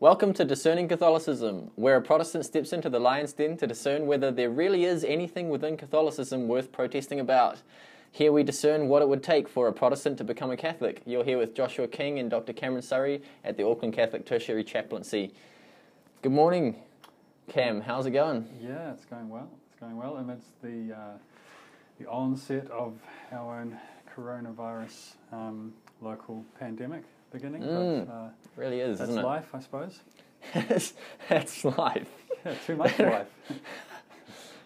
Welcome to Discerning Catholicism, where a Protestant steps into the lion's den to discern whether there really is anything within Catholicism worth protesting about. Here we discern what it would take for a Protestant to become a Catholic. You're here with Joshua King and Dr. Cameron Surrey at the Auckland Catholic Tertiary Chaplaincy. Good morning, Cam. How's it going? Yeah, it's going well. It's going well amidst the uh, the onset of our own coronavirus um, local pandemic beginning. Mm, but, uh, really is, that's isn't it? life, I suppose. that's life. Yeah, too much life.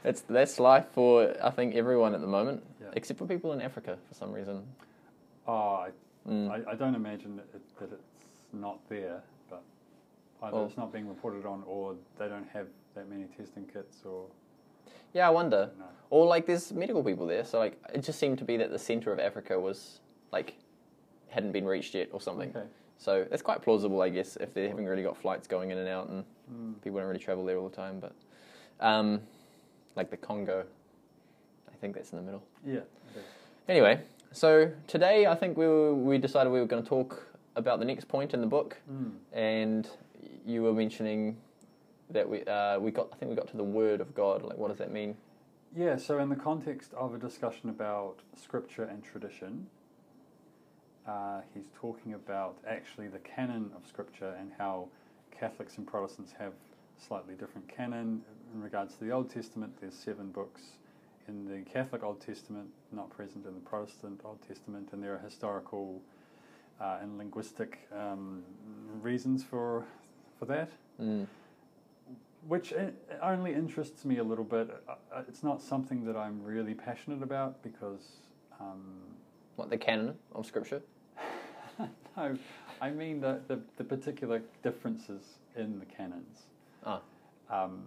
It's that's life for I think everyone at the moment, Yeah. except for people in Africa for some reason. Oh, I, Mm. I, I don't imagine that, it, that it's not there, but either Well- it's not being reported on, or they don't have that many testing kits, or Yeah, I wonder. Or like there's medical people there, so like it just seemed to be that the center of Africa was like hadn't been reached yet or something. Okay. So it's quite plausible, I guess, if they haven't really got flights going in and out and Mm. people don't really travel there all the time. But um, like the Congo, I think that's in the middle. Yeah. is. Anyway, so today I think we were, we decided we were going to talk about the next point in the book, Mm. and you were mentioning that we uh, we got I think we got to the Word of God. Like, what does that mean? Yeah, so in the context of a discussion about scripture and tradition, uh, he's talking about actually the canon of scripture and how Catholics and Protestants have slightly different canon. In regards to the Old Testament, there's seven books in the Catholic Old Testament, not present in the Protestant Old Testament, and there are historical uh, and linguistic um, reasons for for that Mm. which only interests me a little bit. Uh, uh, It's not something that I'm really passionate about because, um, What the canon of Scripture? no, I mean the, the, the particular differences in the canons. Ah. Um,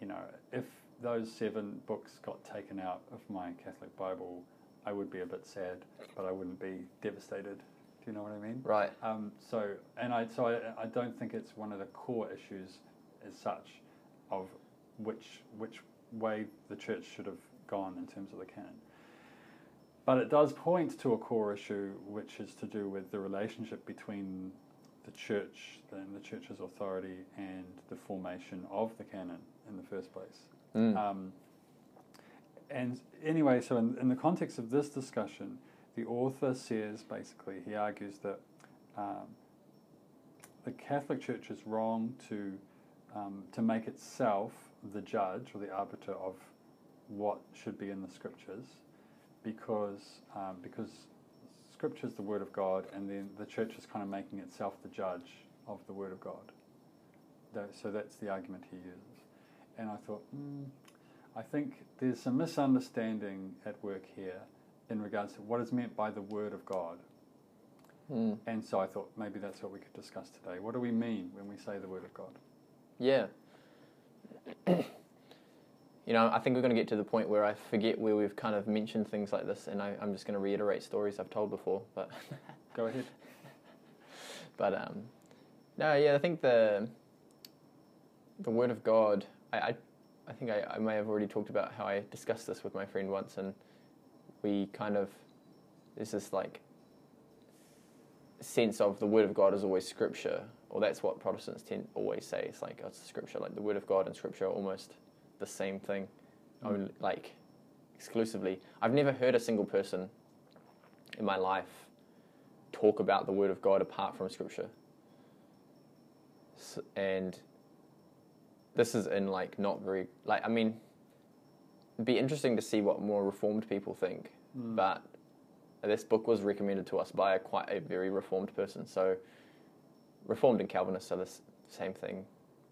you know, if those seven books got taken out of my Catholic Bible, I would be a bit sad, but I wouldn't be devastated. Do you know what I mean? Right. Um, so, and I, so I, I don't think it's one of the core issues as such of which which way the church should have gone in terms of the canon. But it does point to a core issue, which is to do with the relationship between the church and the church's authority and the formation of the canon in the first place. Mm. Um, and anyway, so in, in the context of this discussion, the author says basically, he argues that um, the Catholic Church is wrong to, um, to make itself the judge or the arbiter of what should be in the scriptures because, um, because scripture is the Word of God and then the church is kind of making itself the judge of the Word of God. So that's the argument he uses. And I thought, mm, I think there's some misunderstanding at work here in regards to what is meant by the Word of God. Mm. And so I thought maybe that's what we could discuss today. What do we mean when we say the Word of God? Yeah. You know, I think we're going to get to the point where I forget where we've kind of mentioned things like this, and I, I'm just going to reiterate stories I've told before. But, Go ahead. but um, no, yeah, I think the the Word of God. I, I, I think I, I may have already talked about how I discussed this with my friend once, and we kind of there's this like sense of the Word of God is always Scripture, or that's what Protestants tend always say. It's like oh, it's Scripture, like the Word of God and Scripture are almost the same thing, Mm. only like exclusively. I've never heard a single person in my life talk about the Word of God apart from Scripture, S and this is in like not very like I mean, it'd be interesting to see what more Reformed people think, Mm. but this book was recommended to us by a quite a very reformed person. So, reformed and Calvinists are the s- same thing,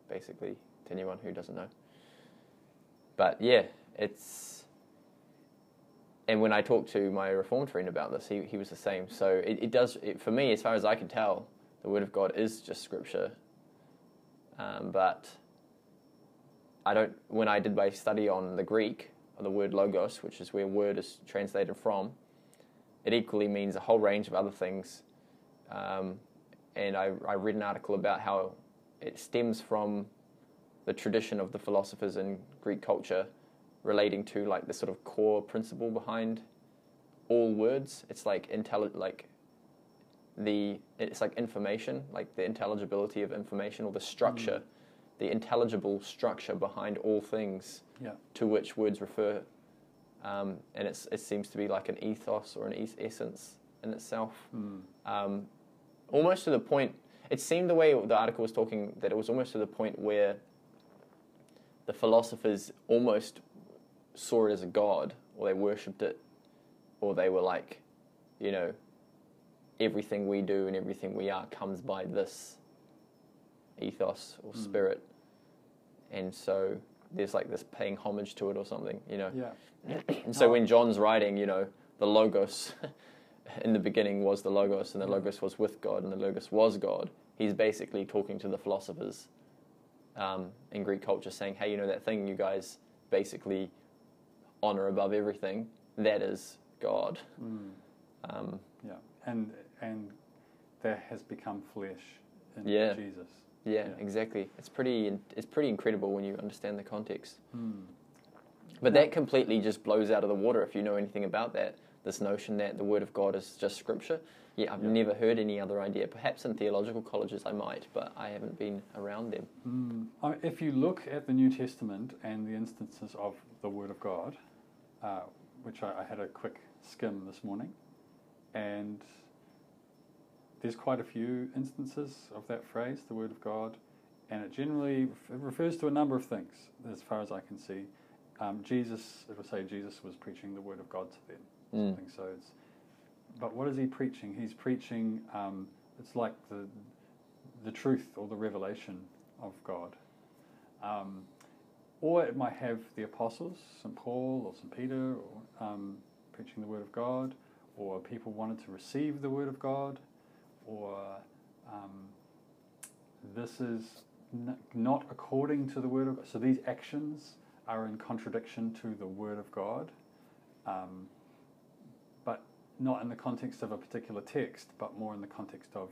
basically, to anyone who doesn't know. But yeah, it's. And when I talked to my reformed friend about this, he, he was the same. So it, it does, it, for me, as far as I can tell, the Word of God is just Scripture. Um, but I don't, when I did my study on the Greek, or the word logos, which is where word is translated from, it equally means a whole range of other things. Um, and I, I read an article about how it stems from the tradition of the philosophers in Greek culture relating to like the sort of core principle behind all words. It's like intelli- like the it's like information, like the intelligibility of information or the structure, the intelligible structure behind all things Yeah. to which words refer, um, and it's, it seems to be like an ethos or an es- essence in itself. Mm. Um, almost to the point, it seemed the way the article was talking that it was almost to the point where the philosophers almost saw it as a god, or they worshipped it, or they were like, you know, everything we do and everything we are comes by this ethos or Mm. spirit, and so there's like this paying homage to it or something, you know. Yeah. And so when John's writing, you know, the Logos in the beginning was the Logos, and the Logos was with God, and the Logos was God, he's basically talking to the philosophers um, in Greek culture, saying, hey, you know, that thing you guys basically honor above everything, that is God. Mm. Um, Yeah. And and that has become flesh in Yeah. Jesus. yeah, Yeah. exactly. It's pretty, it's pretty incredible when you understand the context. Mm. But that completely just blows out of the water if you know anything about that. This notion that the Word of God is just Scripture. Yeah, I've Yeah. never heard any other idea. Perhaps in theological colleges I might, but I haven't been around them. Mm. If you look at the New Testament and the instances of the Word of God, uh, which I, I had a quick skim this morning, and there's quite a few instances of that phrase, the Word of God, and it generally it refers to a number of things, as far as I can see. Um, Jesus, it will say Jesus was preaching the Word of God to them. Mm. Something so it's, but what is he preaching? He's preaching. Um, it's like the the truth or the revelation of God. Um, or it might have the apostles, St. Paul or St. Peter, or, um, preaching the Word of God, or people wanted to receive the Word of God, or um, this is n- not according to the Word of God. So these actions are in contradiction to the Word of God, um, not in the context of a particular text, but more in the context of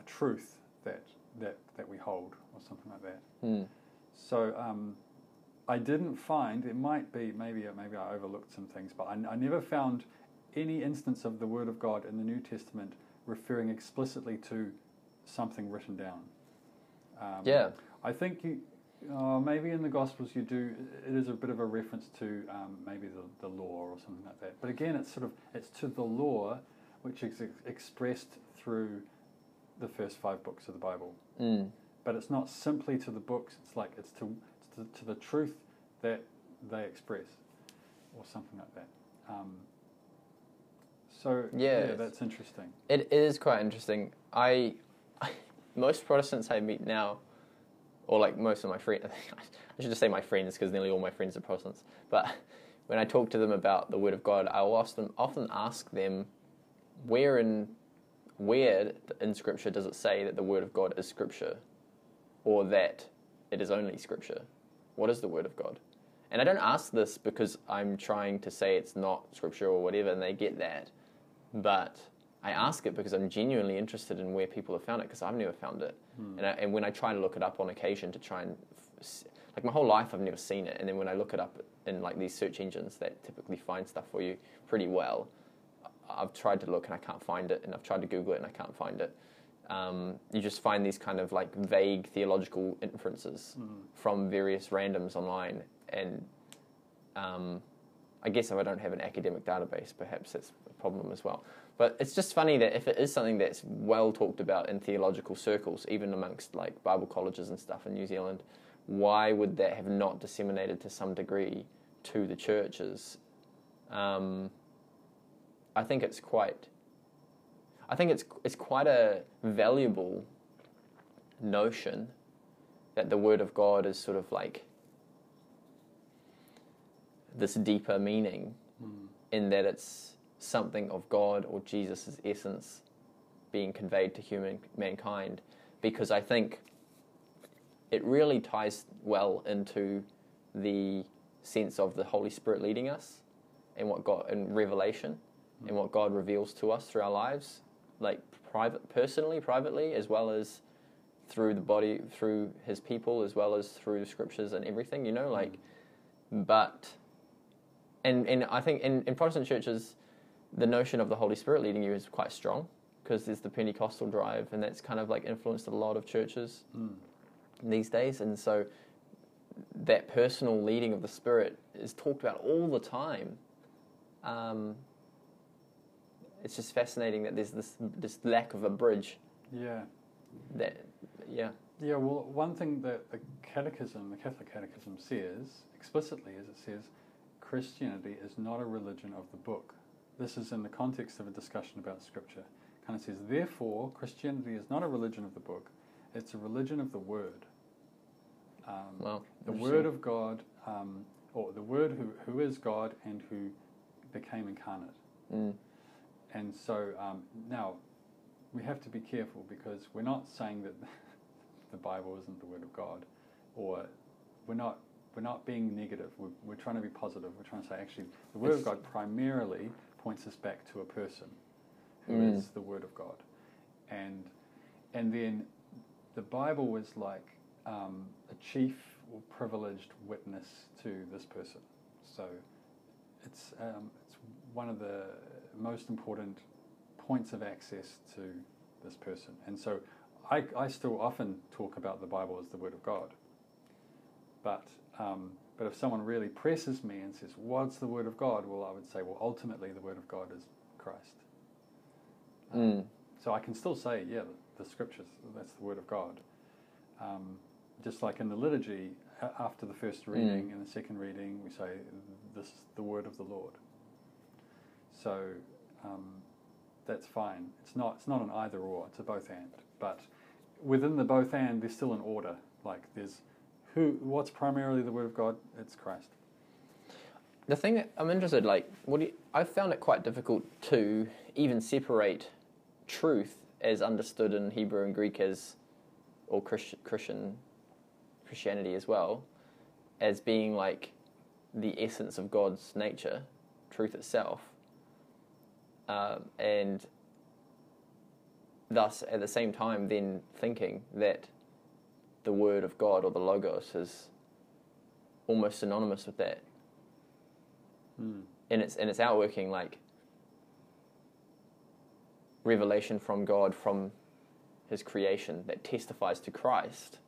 a truth that that, that we hold, or something like that. Mm. So um, I didn't find it might be maybe maybe I overlooked some things, but I, I never found any instance of the Word of God in the New Testament referring explicitly to something written down. Um, Yeah. I think you. Uh, maybe in the Gospels you do. It is a bit of a reference to um, maybe the, the law or something like that. But again, it's sort of it's to the law, which is ex- expressed through the first five books of the Bible Mm. but it's not simply to the books. It's like it's to it's to, to the truth that they express, or something like that. Um, so Yeah, yeah, that's interesting. It, it is quite interesting. I, most Protestants I meet now, or like most of my friends, I should just say my friends because nearly all my friends are Protestants. But when I talk to them about the Word of God, I often often ask them, where in where in Scripture does it say that the Word of God is Scripture, or that it is only Scripture? What is the Word of God? And I don't ask this because I'm trying to say it's not Scripture or whatever, and they get that but I ask it because I'm genuinely interested in where people have found it because I've never found it. Hmm. And, I, and when I try to look it up on occasion to try and, like my whole life I've never seen it. And then when I look it up in like these search engines that typically find stuff for you pretty well, I've tried to look and I can't find it. And I've tried to Google it and I can't find it. Um, you just find these kind of like vague theological inferences Mm. from various randoms online. And um, I guess if I don't have an academic database, perhaps that's a problem as well. But it's just funny that if it is something that's well talked about in theological circles, even amongst like Bible colleges and stuff in New Zealand, why would that have not disseminated to some degree to the churches? Um, I think it's quite. I think it's it's quite a valuable notion that the Word of God is sort of like this deeper meaning Mm. in that it's something of God or Jesus' essence being conveyed to human mankind because I think it really ties well into the sense of the Holy Spirit leading us and what God in revelation and what God reveals to us through our lives like private personally privately as well as through the body through his people as well as through the scriptures and everything you know like mm. but and and I think in, in Protestant churches, the notion of the Holy Spirit leading you is quite strong because there's the Pentecostal drive, and that's kind of like influenced a lot of churches Mm. these days. And so that personal leading of the Spirit is talked about all the time. Um, it's just fascinating that there's this this lack of a bridge. Yeah. That yeah, Yeah, well, one thing that the Catechism, the Catholic Catechism says explicitly is it says Christianity is not a religion of the book. This is in the context of a discussion about Scripture. Kind of says, therefore, Christianity is not a religion of the book, it's a religion of the Word. Um, the Word of God, um, or the Word who, who is God and who became incarnate. mm, And so um, now we have to be careful because we're not saying that the Bible isn't the Word of God, or we're not we're not being negative. We're, we're trying to be positive. We're trying to say actually the Word of God primarily points us back to a person who is Mm. the Word of God, and and then the Bible was like um, a chief or privileged witness to this person. So it's um, it's one of the most important points of access to this person. And so I, I still often talk about the Bible as the Word of God. But um, but if someone really presses me and says, "What's the Word of God?" Well, I would say, well, ultimately, the Word of God is Christ. Um, mm, so I can still say, yeah, the, the Scriptures, that's the Word of God. Um, just like in the liturgy, after the first reading and the second reading, we say, "This is the Word of the Lord." So um, that's fine. It's not. It's not an either or. It's a both and. But within the both and, there's still an order. Like there's who. What's primarily the Word of God? It's Christ. the thing that I'm interested, like, what you, I found it quite difficult to even separate truth as understood in Hebrew and Greek as, or Christ, Christian Christianity as well, as being like the essence of God's nature, truth itself, um, and thus at the same time then thinking that the word of God or the logos is almost synonymous with that. Hmm. in its in its outworking like revelation from God from his creation that testifies to Christ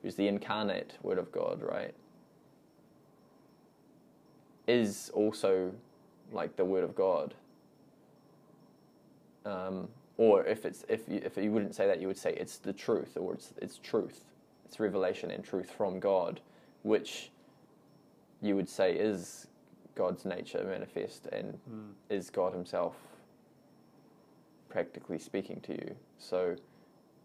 who's the incarnate word of God right? Is also like the word of God. Um, or if it's if you, if you wouldn't say that you would say it's the truth or it's it's truth it's revelation and truth from God which you would say is God's nature manifest and Hmm. is God Himself practically speaking to you. So,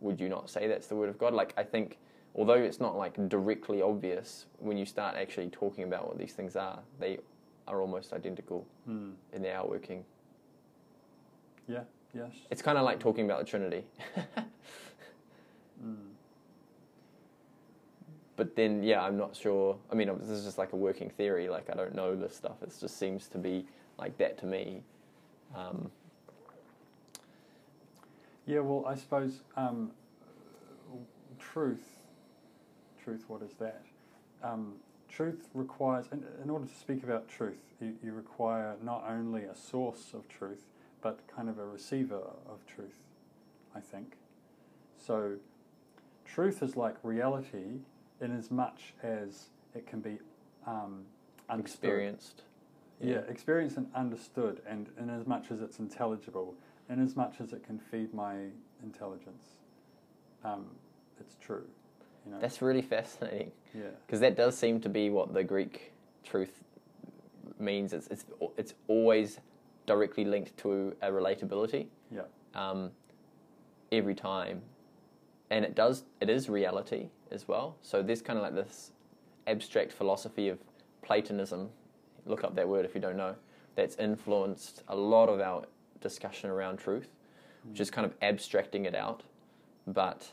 would you not say that's the Word of God? Like, I think, although it's not like directly obvious, when you start actually talking about what these things are, they are almost identical Hmm. in their outworking. Yeah. Yes. It's kind of like talking about the Trinity. Hmm. But then, yeah, I'm not sure. I mean, this is just like a working theory. Like, I don't know this stuff. It just seems to be like that to me. Um, Yeah, well, I suppose um, truth, truth, what is that? Um, truth requires, in, in order to speak about truth, you, you require not only a source of truth, but kind of a receiver of truth, I think. So, truth is like reality in as much as it can be um, experienced. Yeah, experienced and understood, and in as much as it's intelligible, in as much as it can feed my intelligence, um, it's true. You know. That's really fascinating yeah. because that does seem to be what the Greek truth means. It's it's it's always directly linked to a relatability Yeah. um, every time, and it does it is reality as well. So there's kind of like this abstract philosophy of Platonism. Look up that word if you don't know. That's influenced a lot of our discussion around truth, which is kind of abstracting it out, but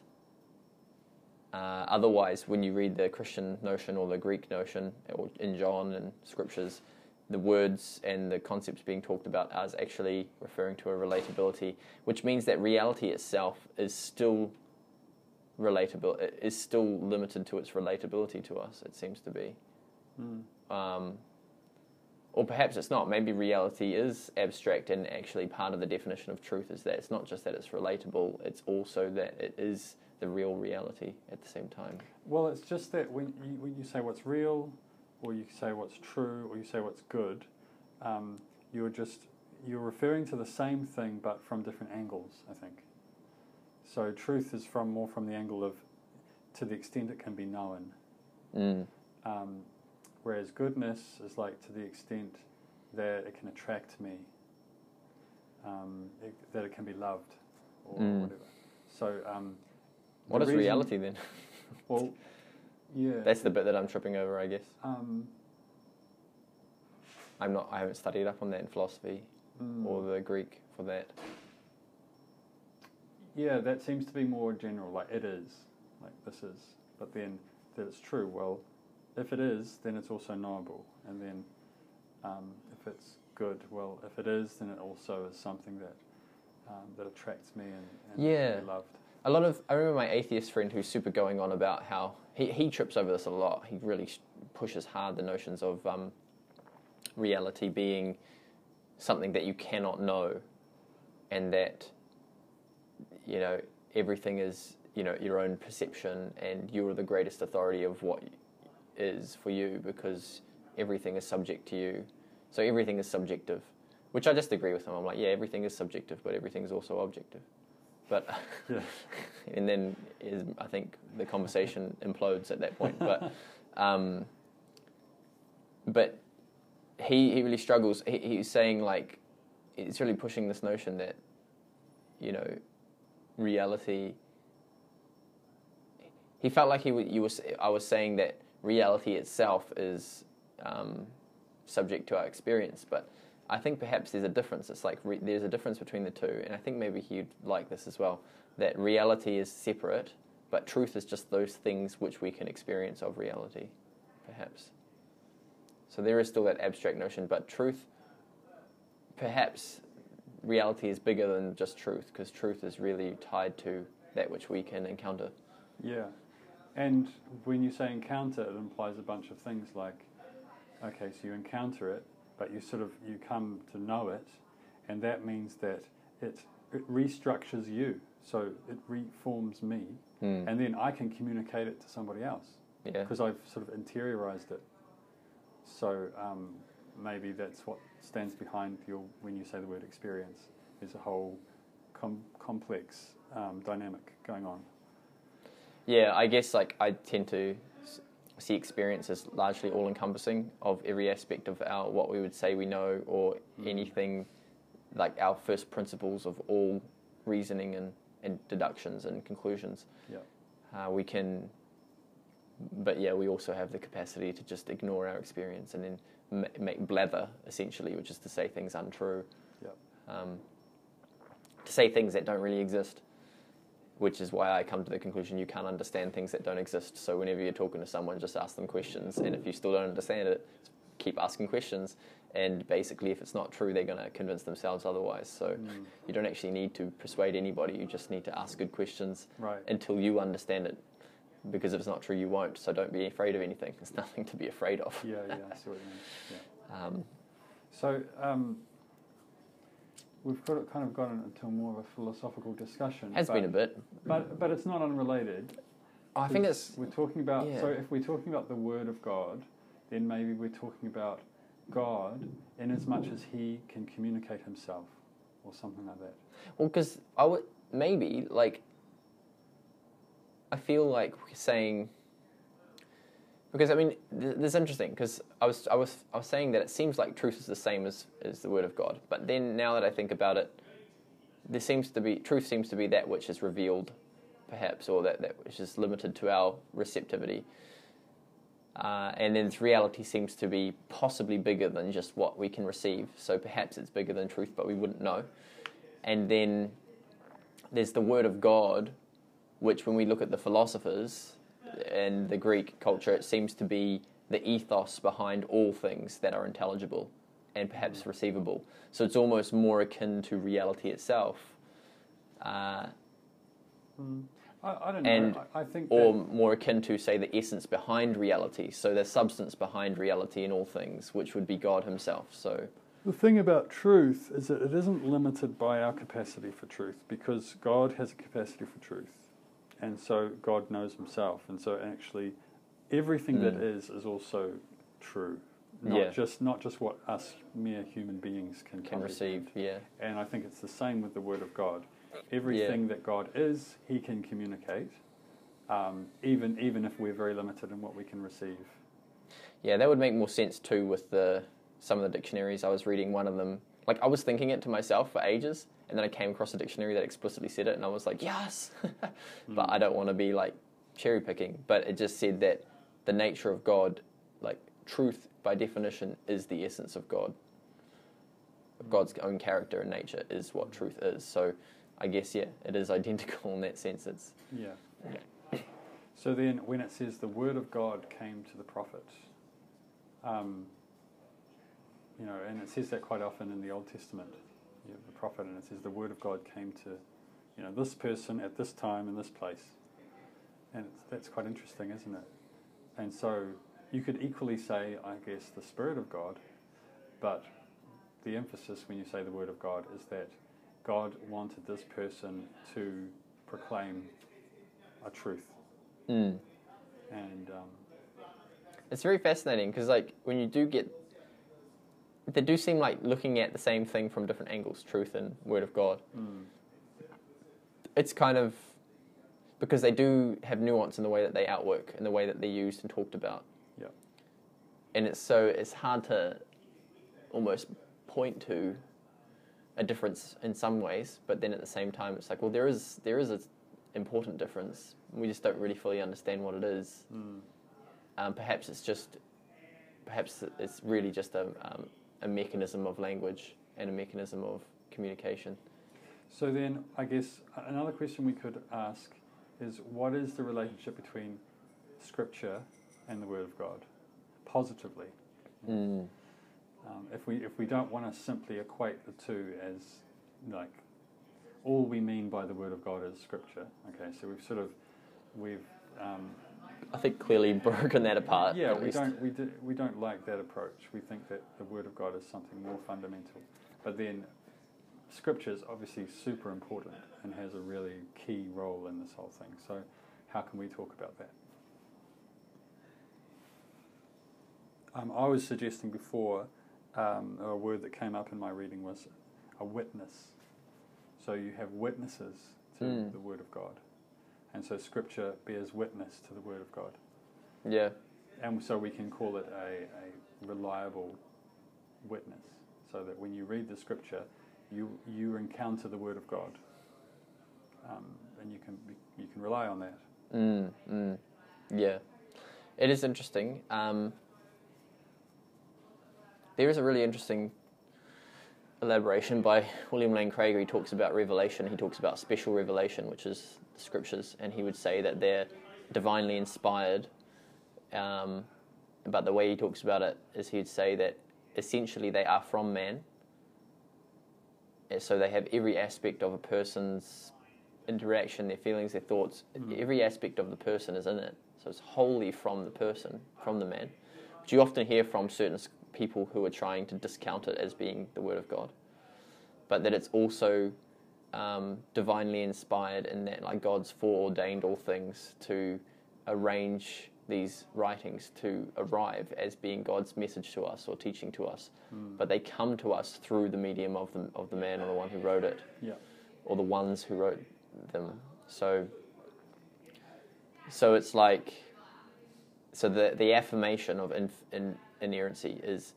uh, otherwise, when you read the Christian notion or the Greek notion or in John and scriptures, the words and the concepts being talked about as actually referring to a relatability, which means that reality itself is still relatable, is still limited to its relatability to us. It seems to be. Mm. Um, or perhaps it's not. Maybe reality is abstract, and actually part of the definition of truth is that it's not just that it's relatable; it's also that it is the real reality at the same time. Well, it's just that when you, when you say what's real, or you say what's true, or you say what's good, um, you're just you're referring to the same thing but from different angles. I think. So truth is from more from the angle of, to the extent it can be known. Mm. Um, whereas goodness is like to the extent that it can attract me, um, it, that it can be loved, or Mm. whatever. So, um, What is reason- reality then? Well, yeah. That's the bit that I'm tripping over, I guess. um, I'm not. I haven't studied up on that in philosophy mm, or the Greek for that. Yeah, that seems to be more general. Like it is, like this is, but then that it's true. Well, if it is, then it's also knowable, and then um, if it's good, well, if it is, then it also is something that um, that attracts me and, and Yeah. be loved. A lot of I remember my atheist friend who's super going on about how he he trips over this a lot. He really pushes hard the notions of um, reality being something that you cannot know, and that you know everything is you know your own perception, and you're the greatest authority of what is for you because everything is subject to you. So everything is subjective, which I just agree with him. I'm like, yeah, everything is subjective, but everything is also objective. But Yeah. and then is, I think the conversation implodes at that point. But um, but he he really struggles. He, he's saying like it's really pushing this notion that you know reality. He felt like he you was I was saying that reality itself is um, subject to our experience, but I think perhaps there's a difference. It's like re- there's a difference between the two, and I think maybe he'd like this as well. That reality is separate, but truth is just those things which we can experience of reality, perhaps. So there is still that abstract notion, but truth, perhaps reality is bigger than just truth, because truth is really tied to that which we can encounter. Yeah, and when you say encounter, it implies a bunch of things like, okay, so you encounter it, but you sort of you come to know it, and that means that it it restructures you, so it reforms me, Hmm. and then I can communicate it to somebody else Yeah. because I've sort of interiorized it. So um, maybe that's what stands behind your when you say the word experience. There's a whole com- complex um, dynamic going on. Yeah, I guess like I tend to see experience as largely all encompassing of every aspect of our what we would say we know or Mm. anything like our first principles of all reasoning and, and deductions and conclusions. Yeah. Uh, we can, but yeah, we also have the capacity to just ignore our experience and then ma- make blather essentially, which is to say things untrue. Yeah. Um, to say things that don't really exist which is why I come to the conclusion you can't understand things that don't exist. So whenever you're talking to someone, just ask them questions, and if you still don't understand it, keep asking questions. And basically, if it's not true, they're going to convince themselves otherwise. So Mm. you don't actually need to persuade anybody. You just need to ask good questions Right. until you understand it. Because if it's not true, you won't. So don't be afraid of anything. There's nothing to be afraid of. Yeah, yeah, I see what you mean. Yeah. Um, So um, we've got kind of gotten into more of a philosophical discussion. has but, been a bit. but but it's not unrelated. I think It's- it's we're talking about. So if we're talking about the Word of God, then maybe we're talking about God in as much as He can communicate Himself, or something like that. Well, because I would maybe like. I feel like we're saying. Because I mean, th- this is interesting because I was I was I was saying that it seems like truth is the same as as the word of God, but then now that I think about it, there seems to be truth seems to be that which is revealed, perhaps, or that that which is limited to our receptivity. Uh, and then reality seems to be possibly bigger than just what we can receive. So perhaps it's bigger than truth, but we wouldn't know. And then there's the word of God, which when we look at the philosophers and the Greek culture, it seems to be the ethos behind all things that are intelligible and perhaps receivable. So it's almost more akin to reality itself. Uh, I, I don't And- know. I, I think or that, more akin to say the essence behind reality. So there's substance behind reality in all things, which would be God Himself. So the thing about truth is that it isn't limited by our capacity for truth because God has a capacity for truth, and so God knows Himself, and so actually everything that Mm. is is also true. Not Yeah. just not just what us mere human beings can can receive, yeah, And I think it's the same with the Word of God. Everything that God is, He can communicate, um, even even if we're very limited in what we can receive. yeah. That would make more sense too with the some of the dictionaries I was reading. One of them, like I was thinking it to myself for ages, and then I came across a dictionary that explicitly said it, and I was like, yes. but I hmm. don't want to be like cherry picking. But it just said that the nature of God, like truth by definition, is the essence of God. Hmm. God's own character and nature is what hmm. truth is. So I guess yeah, it is identical in that sense. It's Yeah. So then, when it says the word of God came to the prophet, um, you know, and it says that quite often in the Old Testament, you have the prophet, and it says the word of God came to, you know, this person at this time in this place, and it's, that's quite interesting, isn't it? And so you could equally say, I guess, the Spirit of God, but the emphasis when you say the word of God is that God wanted this person to proclaim a truth. mm. And um, it's very fascinating because like when you do get, they do seem like looking at the same thing from different angles, truth and word of God. mm, It's kind of because they do have nuance in the way that they outwork in the way that they're used and talked about. yeah, and it's so it's hard to almost point to a difference in some ways, but then at the same time, it's like, well, there is there is an important difference. We just don't really fully understand what it is. mm, Um, perhaps it's just, perhaps it's really just a um, a mechanism of language and a mechanism of communication. So then, I guess another question we could ask is, what is the relationship between Scripture and the Word of God, positively? Mm. Um, if we if we don't want to simply equate the two as like all we mean by the Word of God is Scripture. Okay, so we've sort of we've um, I think clearly broken that apart. yeah we least. don't we do, we don't like that approach. We think that the Word of God is something more fundamental, but then Scripture is obviously super important and has a really key role in this whole thing. So how can we talk about that? Um, I was suggesting before um, a word that came up in my reading was a witness. So you have witnesses to Mm. the Word of God, and so Scripture bears witness to the Word of God. Yeah. and so we can call it a, a reliable witness. So that when you read the scripture you you encounter the word of god. Um, and you can you can rely on that. Mm, mm, yeah, it is interesting. Um, there is a really interesting elaboration by William Lane Craig. He talks about revelation. He talks about special revelation, which is the scriptures, and he would say that they're divinely inspired. Um, but the way he talks about it is he'd say that essentially they are from man. So they have every aspect of a person's interaction, their feelings, their thoughts, Mm. every aspect of the person is in it. So it's wholly from the person, from the man. Which you often hear from certain people who are trying to discount it as being the Word of God. But that it's also um, divinely inspired in that like God's foreordained all things to arrange these writings to arrive as being God's message to us or teaching to us. Mm. But they come to us through the medium of the, of the man or the one who wrote it yeah or the ones who wrote them. So, so it's like, so the the affirmation of in, in, inerrancy is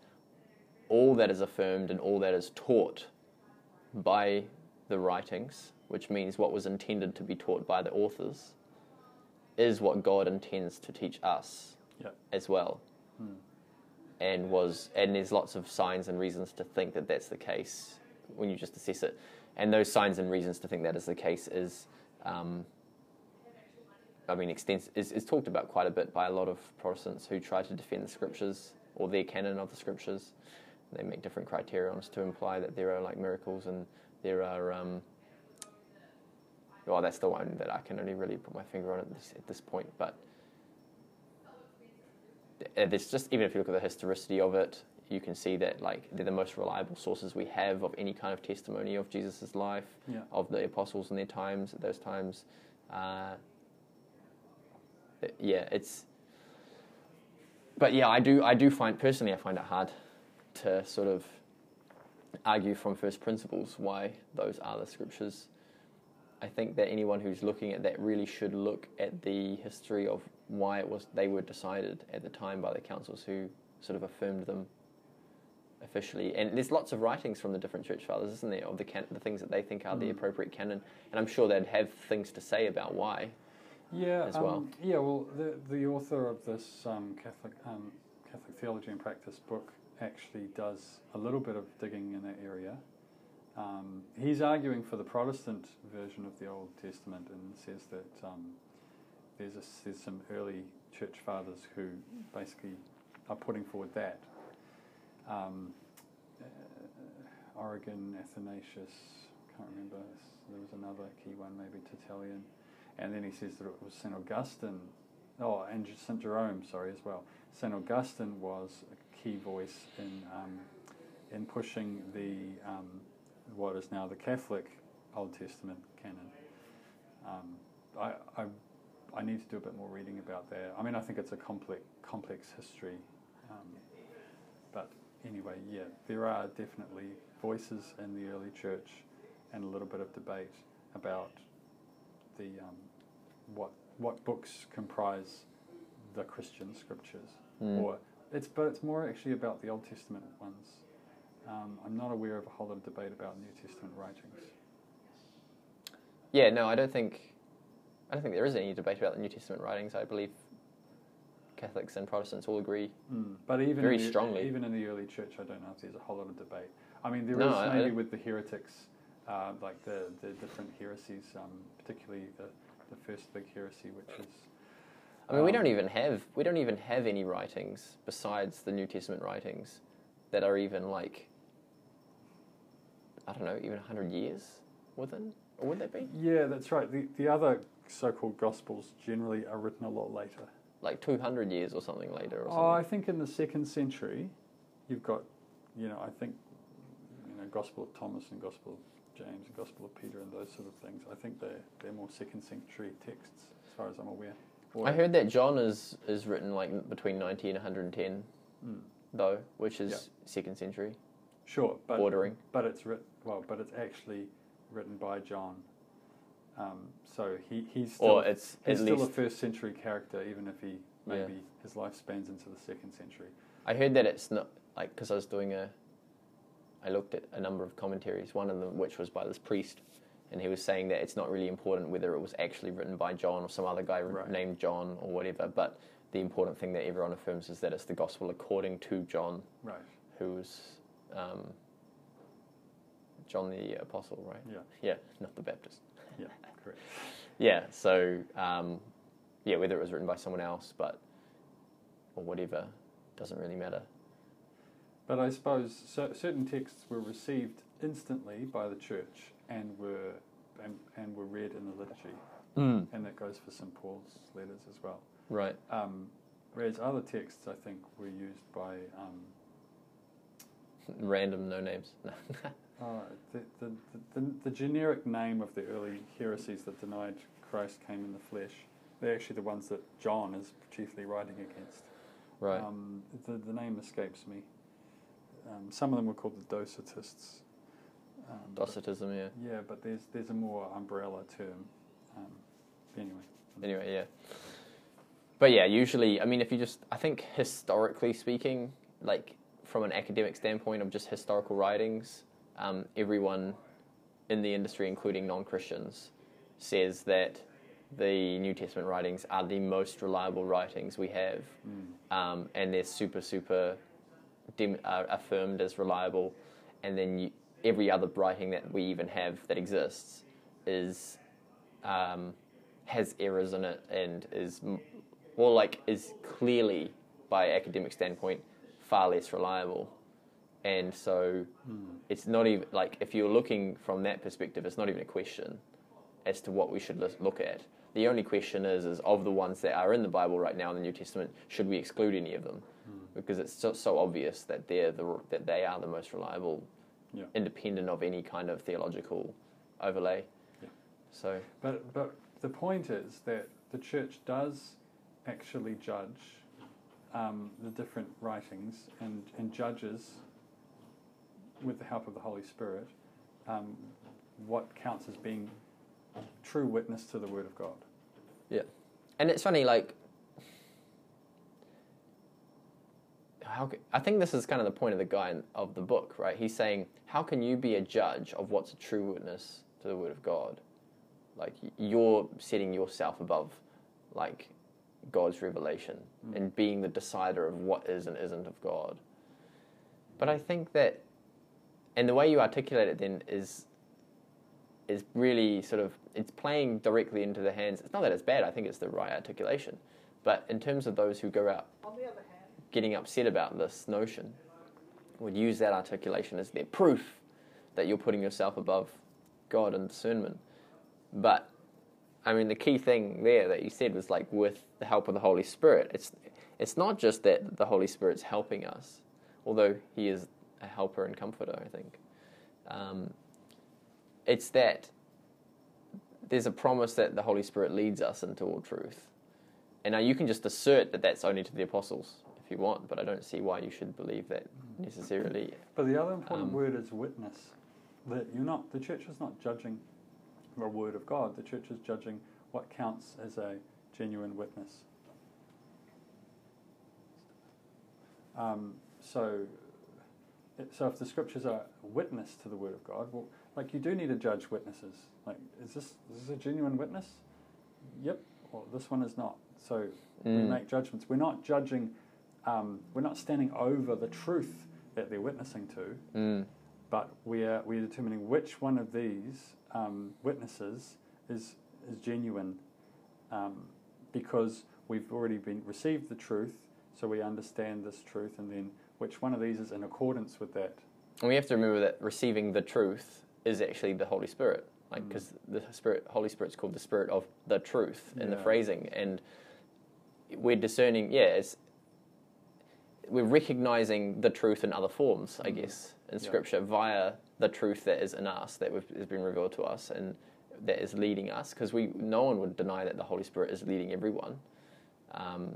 all that is affirmed and all that is taught by the writings, which means what was intended to be taught by the authors, is what God intends to teach us yeah. as well. Mm. and was and there's lots of signs and reasons to think that that's the case when you just assess it. And those signs and reasons to think that is the case is um, I mean extens- is, is talked about quite a bit by a lot of Protestants who try to defend the scriptures or their canon of the scriptures they make different criterions to imply that there are like miracles and there are um, well, that's the one that I can only really put my finger on at this, at this point. But there's just even if you look at the historicity of it, you can see that like they're the most reliable sources we have of any kind of testimony of Jesus' life, Yeah. of the apostles in their times at those times. Uh, yeah, it's. But yeah, I do. I do find personally, I find it hard to sort of argue from first principles why those are the scriptures. I think that anyone who's looking at that really should look at the history of why it was they were decided at the time by the councils who sort of affirmed them officially. And there's lots of writings from the different church fathers, isn't there, of the can- the things that they think are the Mm. appropriate canon. And I'm sure they'd have things to say about why. Yeah, as um, well. Yeah, well, the the author of this um, Catholic um, Catholic theology and practice book actually does a little bit of digging in that area. Um, he's arguing for the Protestant version of the Old Testament and says that um, there's a, there's some early church fathers who basically are putting forward that. Um, uh, Origen, Athanasius, can't remember. There was another key one, maybe Tertullian. And then he says that it was St. Augustine, oh, and St. Jerome, sorry, as well. St. Augustine was a key voice in, um, in pushing the, um, what is now the Catholic Old Testament canon. Um, I, I, I need to do a bit more reading about that. I mean, I think it's a complex, complex history. Um, but anyway, yeah, there are definitely voices in the early church and a little bit of debate about the um, what what books comprise the Christian scriptures, Mm. or it's but it's more actually about the Old Testament ones. Um, I'm not aware of a whole lot of debate about New Testament writings. Yeah, no, I don't think. I don't think there is any debate about the New Testament writings. I believe Catholics and Protestants all agree. Mm. But even Very in the, strongly. even in the early church, I don't know if there's a whole lot of debate. I mean, there is No, I- I maybe with the heretics, uh, like the, the different heresies, um, particularly the, the first big heresy, which is. I mean, we um, don't even have we don't even have any writings besides the New Testament writings that are even like I don't know, even hundred years within, or would they be Yeah, that's right. The the other so-called gospels generally are written a lot later. like two hundred years or something later? Or Oh, I think in the second century, you've got, you know, I think, you know, Gospel of Thomas and Gospel of James and Gospel of Peter and those sort of things. I think they're they're more second century texts, as far as I'm aware. Or- I heard that John is is written like between ninety and one hundred and ten Mm, though, which is second century. sure, but Bordering. but it's writ well, but it's actually written by John. Um, so he he's still or it's he's still a first century character, even if he Yeah. maybe his life spans into the second century. I heard that it's not like because I was doing a. I looked at a number of commentaries, one of them which was by this priest, and he was saying that it's not really important whether it was actually written by John or some other guy Right. named John or whatever, but the important thing that everyone affirms is that it's the gospel according to John, Right. who was um, John the apostle, right? Yeah. Yeah, not the Baptist. Yeah. Correct. Yeah, so um, yeah, whether it was written by someone else, but or whatever, doesn't really matter. But I suppose certain texts were received instantly by the church and were and, and were read in the liturgy, Mm. and that goes for St Paul's letters as well. Right. Um, whereas other texts, I think, were used by um, Random no names. uh, the, the, the, the, the generic name of the early heresies that denied Christ came in the flesh. They're actually the ones that John is chiefly writing against. right. Um, the, the name escapes me. Um, some of them were called the Docetists. Um, Docetism, yeah. Yeah, but there's there's a more umbrella term. Um, anyway. Anyway, yeah. But yeah, usually, I mean, if you just, I think historically speaking, like from an academic standpoint of just historical writings, um, everyone in the industry, including non Christians, says that the New Testament writings are the most reliable writings we have. Mm. um, and they're super super dim, uh, affirmed as reliable, and then you, every other writing that we even have that exists is um, has errors in it and is more like is clearly by academic standpoint far less reliable, and so Mm. it's not even like if you're looking from that perspective, it's not even a question. as to what we should look at. The only question is, is of the ones that are in the Bible right now in the New Testament, should we exclude any of them? Because it's so, so obvious that they're the that they are the most reliable, Yeah. independent of any kind of theological overlay. Yeah. So But but the point is that the church does actually judge um, the different writings and, and judges with the help of the Holy Spirit um, what counts as being true witness to the Word of God. Yeah, and it's funny, like, how ca- I think this is kind of the point of the guy in, of the book, right? He's saying, how can you be a judge of what's a true witness to the word of God? Like, you're setting yourself above, like, God's revelation mm. and being the decider of what is and isn't of God. But I think that, and the way you articulate it then is is really sort of it's playing directly into the hands. It's not that it's bad. I think it's the right articulation. But in terms of those who go out On the other hand, getting upset about this notion, would use that articulation as their proof that you're putting yourself above God and discernment. But I mean, the key thing there that you said was like with the help of the Holy Spirit. It's it's not just that the Holy Spirit's helping us, although He is a helper and comforter. I think. Um, it's that there's a promise that the Holy Spirit leads us into all truth. And now you can just assert that that's only to the apostles if you want, but I don't see why you should believe that necessarily. But the other important Um, word is witness. That you're not the church is not judging the word of God. The church is judging what counts as a genuine witness. Um, so, so if the scriptures are witness to the word of God, well, like you do need to judge witnesses. Like, is this is this a genuine witness? Yep. Or this one is not. So we Mm. make judgments. We're not judging. Um, we're not standing over the truth that they're witnessing to, Mm, but we are we're determining which one of these um, witnesses is is genuine, um, because we've already been received the truth, so we understand this truth, and then which one of these is in accordance with that. And we have to remember that receiving the truth is actually the Holy Spirit, like Mm. because the Spirit, Holy Spirit's called the Spirit of the truth in the phrasing, and we're discerning. Yeah, it's, we're recognizing the truth in other forms, I Mm. guess, in Yeah. Scripture via the truth that is in us, that we've, has been revealed to us, and that is leading us. Because we, no one would deny that the Holy Spirit is leading everyone. Um,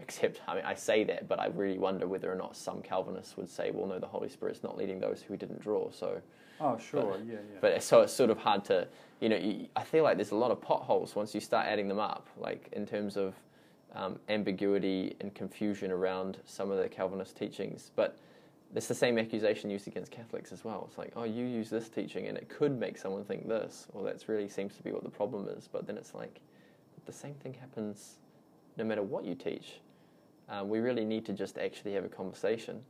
except, I mean, I say that, but I really wonder whether or not some Calvinists would say, well, no, the Holy Spirit's not leading those who didn't draw. So, Oh, sure, yeah, yeah. but so it's sort of hard to, you know, you, I feel like there's a lot of potholes once you start adding them up, like in terms of um, ambiguity and confusion around some of the Calvinist teachings. But it's the same accusation used against Catholics as well. It's like, oh, you use this teaching and it could make someone think this. Well, that's really seems to be what the problem is. But then it's like, the same thing happens no matter what you teach. Um, we really need to just actually have a conversation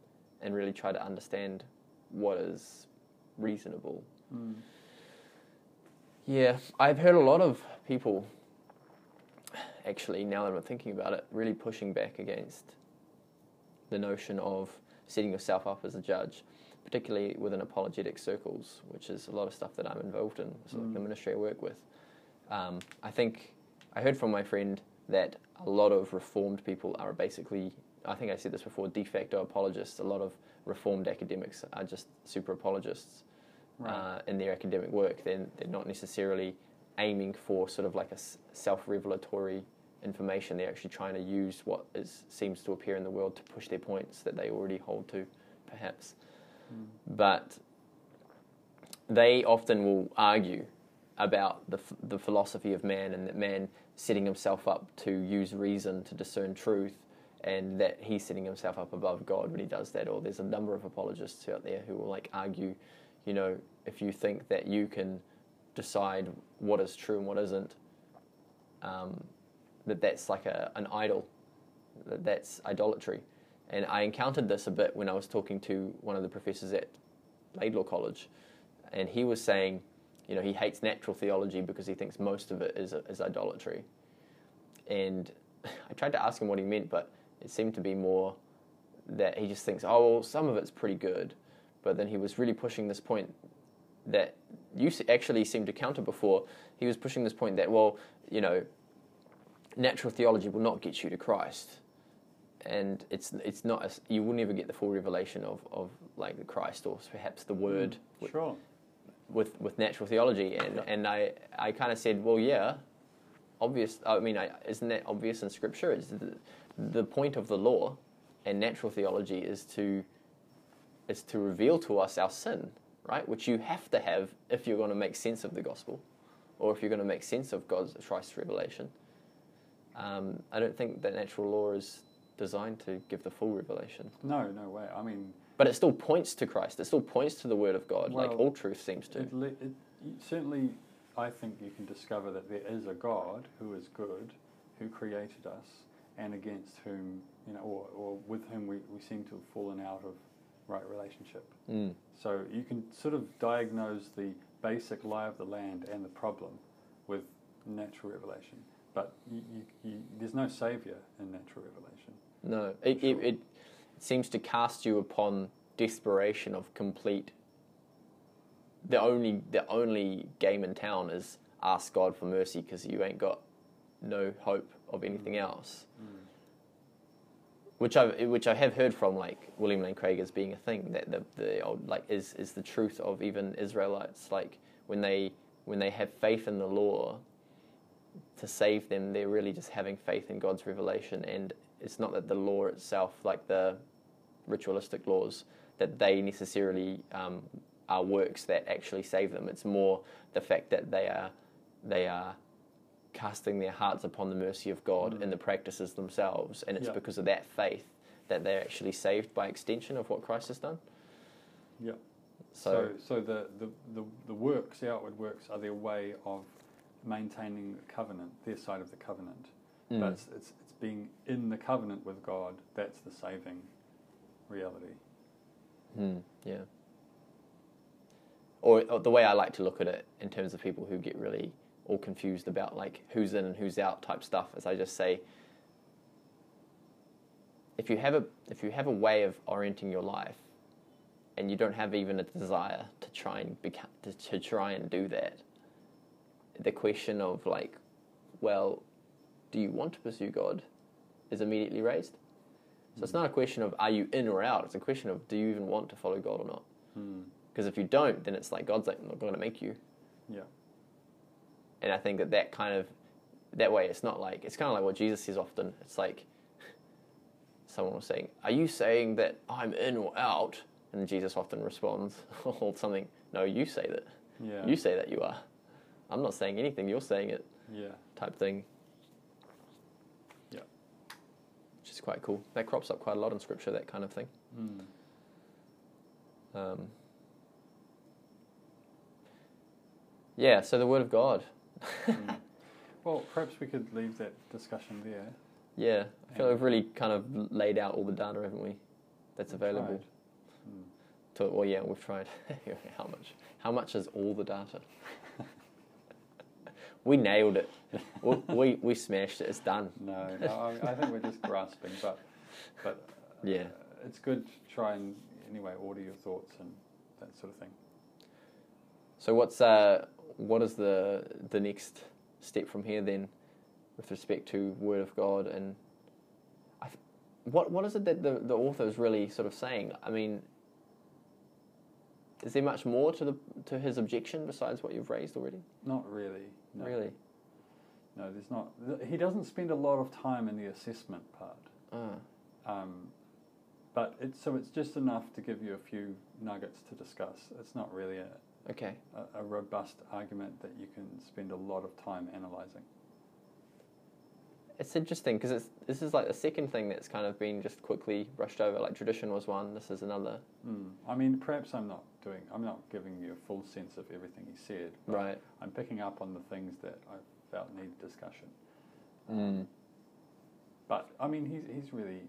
and really try to understand what is reasonable. Mm. Yeah, I've heard a lot of people, actually, now that I'm thinking about it, really pushing back against the notion of setting yourself up as a judge, particularly within apologetic circles, which is a lot of stuff that I'm involved in, so like the Mm. ministry I work with. Um, I think I heard from my friend that a lot of reformed people are basically, I think I said this before, de facto apologists. A lot of reformed academics are just super apologists Right. uh, in their academic work. They're, they're not necessarily aiming for sort of like a s- self-revelatory information. They're actually trying to use what is, seems to appear in the world to push their points that they already hold to, perhaps. Mm. But they often will argue about the, f- the philosophy of man and that man setting himself up to use reason to discern truth and that he's setting himself up above God when he does that. Or there's a number of apologists out there who will like argue, you know, if you think that you can decide what is true and what isn't, um, that that's like a, an idol, that that's idolatry. And I encountered this a bit when I was talking to one of the professors at Laidlaw College, and he was saying, you know, he hates natural theology because he thinks most of it is, is idolatry. And I tried to ask him what he meant, but it seemed to be more that he just thinks, oh, well, some of it's pretty good. But then he was really pushing this point that you actually seemed to counter before. He was pushing this point that well, you know, natural theology will not get you to Christ, and it's it's not a, you will never get the full revelation of of like the Christ or perhaps the Word with, Sure. with with natural theology. And Yeah. and I I kind of said, well, yeah, obvious. I mean, I, isn't that obvious in Scripture? Is the, the point of the law and natural theology is to is to reveal to us our sin, right? Which you have to have if you're going to make sense of the gospel, or if you're going to make sense of God's Christ's revelation. Um, I don't think that natural law is designed to give the full revelation, No, no way. I mean, but it still points to Christ. It still points to the Word of God, like all truth seems to. it, it, certainly, I think you can discover that there is a God who is good, who created us, and against whom, you know, or, or with whom we, we seem to have fallen out of right relationship. Mm. So you can sort of diagnose the basic lie of the land and the problem with natural revelation. But you, you, you, there's no savior in natural revelation. No, it, Sure. it, it seems to cast you upon desperation of complete. The only the only game in town is ask God for mercy because you ain't got no hope of anything mm. else. Mm. Which I which I have heard from like William Lane Craig as being a thing that the the old like is is the truth of even Israelites like when they when they have faith in the law to save them they're really just having faith in God's revelation and it's not that the law itself like the ritualistic laws that they necessarily um, are works that actually save them it's more the fact that they are they are casting their hearts upon the mercy of God Mm. in the practices themselves, and it's Yeah. because of that faith that they're actually saved by extension of what Christ has done. Yeah. So, So, so the, the, the, the works, the outward works, are their way of maintaining the covenant, their side of the covenant. Mm. But it's, it's, it's being in the covenant with God that's the saving reality. Mm, yeah. Or, or the way I like to look at it in terms of people who get really all confused about like who's in and who's out type stuff is I just say if you have a if you have a way of orienting your life and you don't have even a desire to try and become to, to try and do that the question of like well do you want to pursue God is immediately raised so it's not a question of are you in or out it's a question of do you even want to follow God or not Hmm. because if you don't then it's like God's like I'm not going to make you Yeah. and I think that that kind of that way it's not like it's kind of like what Jesus says often. It's like someone was saying, "Are you saying that I'm in or out?" And Jesus often responds, or something, "No, you say that. Yeah. You say that you are. I'm not saying anything. You're saying it." yeah. Type thing. Yeah. Which is quite cool. That crops up quite a lot in Scripture. That kind of thing. Hmm. Um, yeah. So the Word of God. Hmm. Well, perhaps we could leave that discussion there. Yeah, I feel like And- we've really kind of laid out all the data, haven't we? That's available. Hmm. To, well, yeah, we've tried. how much? How much is all the data? we nailed it. we, we we smashed it. It's done. No, no I, I think we're just grasping, but but uh, Yeah. it's good to try and anyway order your thoughts and that sort of thing. So what's uh what is the the next step from here then, with respect to Word of God and, I, th- what what is it that the the author is really sort of saying? I mean. Is there much more to the to his objection besides what you've raised already? Not really. No. Really? No, there's not. He doesn't spend a lot of time in the assessment part. Ah. Um, but it's so it's just enough to give you a few nuggets to discuss. It's not really a, Okay. a, a robust argument that you can spend a lot of time analysing. It's interesting because it's this is like the second thing that's kind of been just quickly brushed over. Like tradition was one. This is another. Mm. I mean, perhaps I'm not doing. I'm not giving you a full sense of everything he said. Right. I'm picking up on the things that I felt need discussion. Mm. But I mean, he's he's really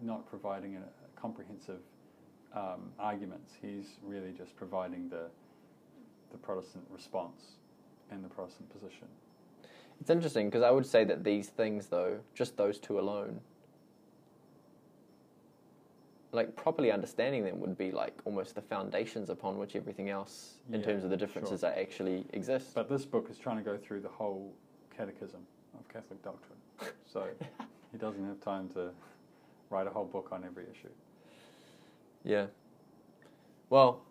not providing a, a comprehensive um, arguments. He's really just providing the the Protestant response and the Protestant position. It's interesting because I would say that these things, though, just those two alone, like properly understanding them would be like almost the foundations upon which everything else, in Yeah, terms of the differences sure. that actually exist. But this book is trying to go through the whole catechism of Catholic doctrine. So he doesn't have time to write a whole book on every issue. Yeah. Well,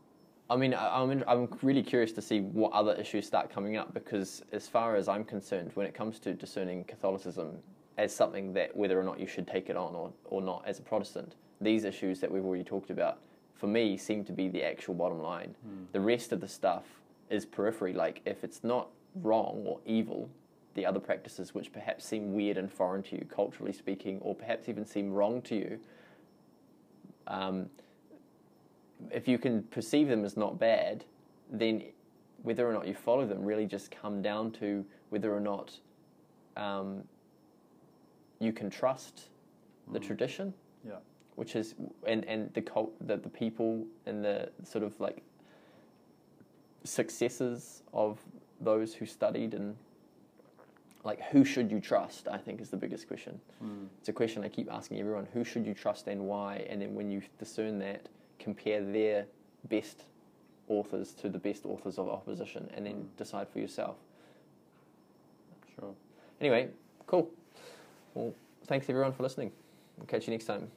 I mean, I- I'm in, I'm really curious to see what other issues start coming up because, as far as I'm concerned, when it comes to discerning Catholicism as something that whether or not you should take it on or, or not as a Protestant, these issues that we've already talked about, for me, seem to be the actual bottom line. The rest of the stuff is periphery. Like, if it's not wrong or evil, the other practices which perhaps seem weird and foreign to you, culturally speaking, or perhaps even seem wrong to you, um, if you can perceive them as not bad, then whether or not you follow them really just come down to whether or not um, you can trust the Mm. tradition, Yeah. Which is and and the cult the, the people and the sort of like successes of those who studied and like who should you trust i think is the biggest question Mm. it's a question I keep asking everyone who should you trust and why? And then when you discern that, compare their best authors to the best authors of opposition and then Mm. decide for yourself. Sure. Anyway, cool. Well, thanks everyone for listening. We'll catch you next time.